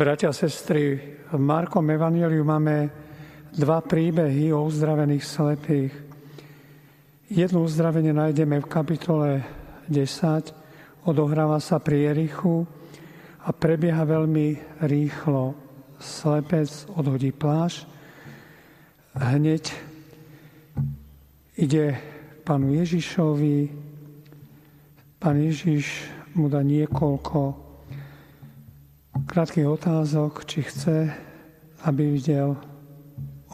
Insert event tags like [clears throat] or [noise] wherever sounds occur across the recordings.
Bratia a sestry, v Markom Evangeliu máme dva príbehy o uzdravených slepých. Jedno uzdravenie nájdeme v kapitole 10, odohráva sa pri Jerichu a prebieha veľmi rýchlo. Slepec odhodí pláž, hneď ide pánu Ježišovi, pán Ježiš mu dá niekoľko krátkých otázok, či chce, aby videl.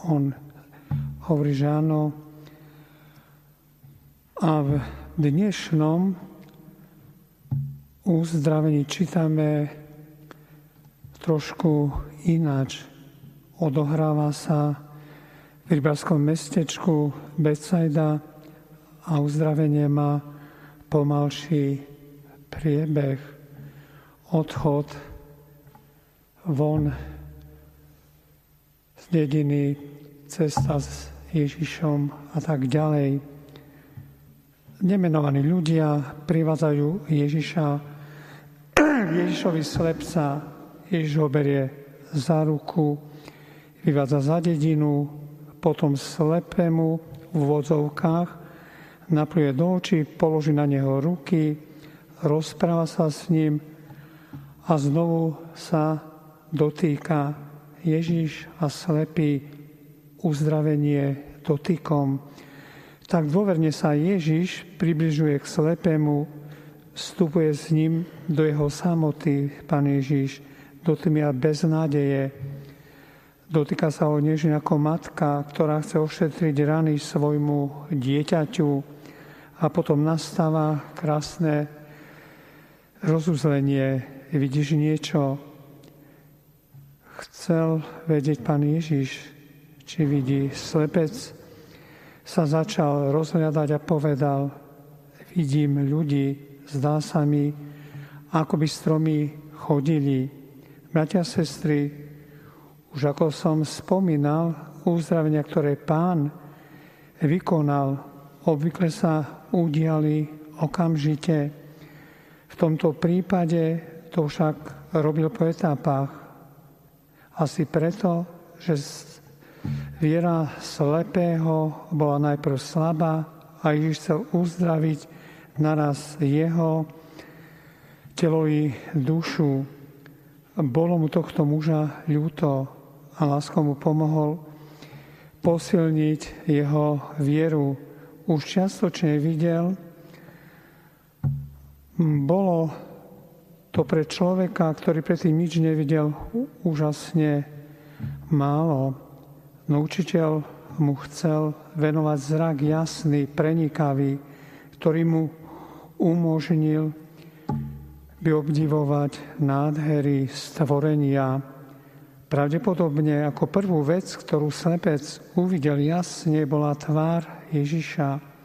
On hovorí, že áno. A v dnešnom uzdravení čítame trošku ináč. Odohráva sa v rybárskom mestečku Betsaida a uzdravenie má pomalší priebeh, odchod von z dediny, cesta s Ježišom a tak ďalej. Nemenovaní ľudia privádzajú Ježiša, [clears throat] Ježišovi slepca, Ježiš ho berie za ruku, vyvádza za dedinu, potom slepému v vodzovkách, napluje do očí, položí na neho ruky, rozpráva sa s ním a znovu sa dotýka Ježiš a slepý uzdravenie dotykom. Tak dôverne sa Ježiš približuje k slepému, vstupuje s ním do jeho samoty, Pán Ježiš, do tmia bez nádeje. Dotýka sa ho nežne ako matka, ktorá chce ošetriť rany svojmu dieťaťu a potom nastáva krásne rozuzlenie. Vidíš niečo, chcel vedieť pán Ježiš, či vidí slepec, sa začal rozhľadať a povedal, vidím ľudí, zdá sa mi, ako by stromy chodili. Bratia sestry, už ako som spomínal, uzdravenia, ktoré pán vykonal, obvykle sa udiali okamžite. V tomto prípade to však robil po etapách. Asi preto, že viera slepého bola najprv slabá a Ježiš chcel uzdraviť naraz jeho telo i dušu. Bolo mu tohto muža ľúto a lásko mu pomohol posilniť jeho vieru. Už čiastočne videl, bolo to pre človeka, ktorý predtým nič nevidel, úžasne málo. No učiteľ mu chcel venovať zrak jasný, prenikavý, ktorý mu umožnil by obdivovať nádhery stvorenia. Pravdepodobne ako prvú vec, ktorú slepec uvidel jasne, bola tvár Ježiša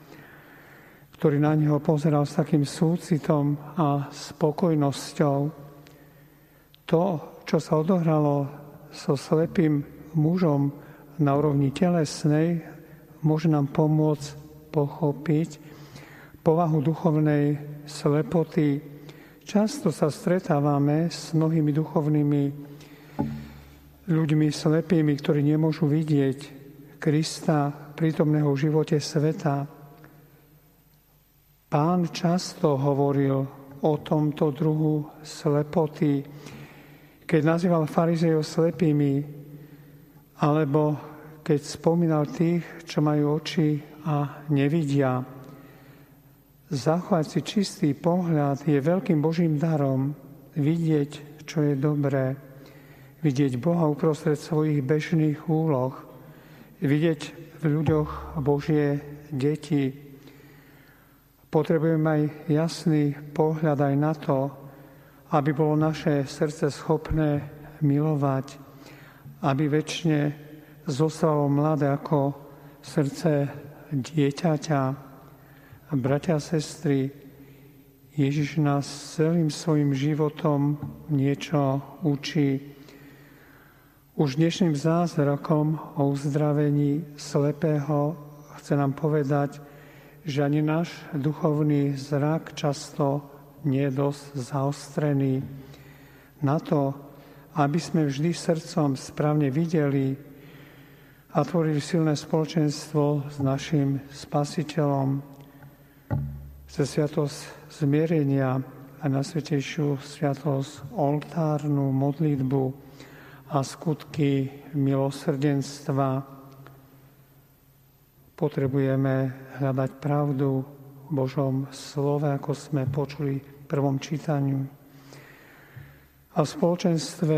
ktorý na neho pozeral s takým súcitom a spokojnosťou. To, čo sa odohralo so slepým mužom na úrovni telesnej, môže nám pomôcť pochopiť povahu duchovnej slepoty. Často sa stretávame s mnohými duchovnými ľuďmi slepými, ktorí nemôžu vidieť Krista prítomného v živote sveta. Pán často hovoril o tomto druhu slepoty, keď nazýval farizejov slepými, alebo keď spomínal tých, čo majú oči a nevidia. Zachovať si čistý pohľad je veľkým Božím darom vidieť, čo je dobré, vidieť Boha uprostred svojich bežných úloh, vidieť v ľuďoch Božie deti, Potrebujeme aj jasný pohľad aj na to, aby bolo naše srdce schopné milovať, aby väčšine zostalo mladé ako srdce dieťaťa. Bratia a sestry, Ježiš nás celým svojim životom niečo učí. Už dnešným zázrakom o uzdravení slepého chce nám povedať, že ani náš duchovný zrak často nie je dosť zaostrený na to, aby sme vždy srdcom správne videli a tvorili silné spoločenstvo s našim spasiteľom, cez sviatosť zmierenia a nasvetejšiu sviatosť oltárnu modlitbu a skutky milosrdenstva. Potrebujeme hľadať pravdu v Božom slove, ako sme počuli v prvom čítaniu. A v spoločenstve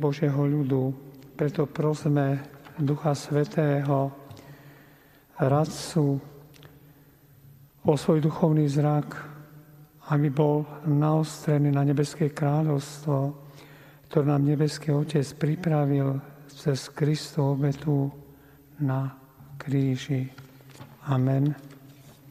Božieho ľudu preto prosme Ducha Svetého, radcu, o svoj duchovný zrak, aby bol naostrený na nebeské kráľovstvo, ktoré nám nebeský Otec pripravil cez Kristu obetu na kríži. Amen.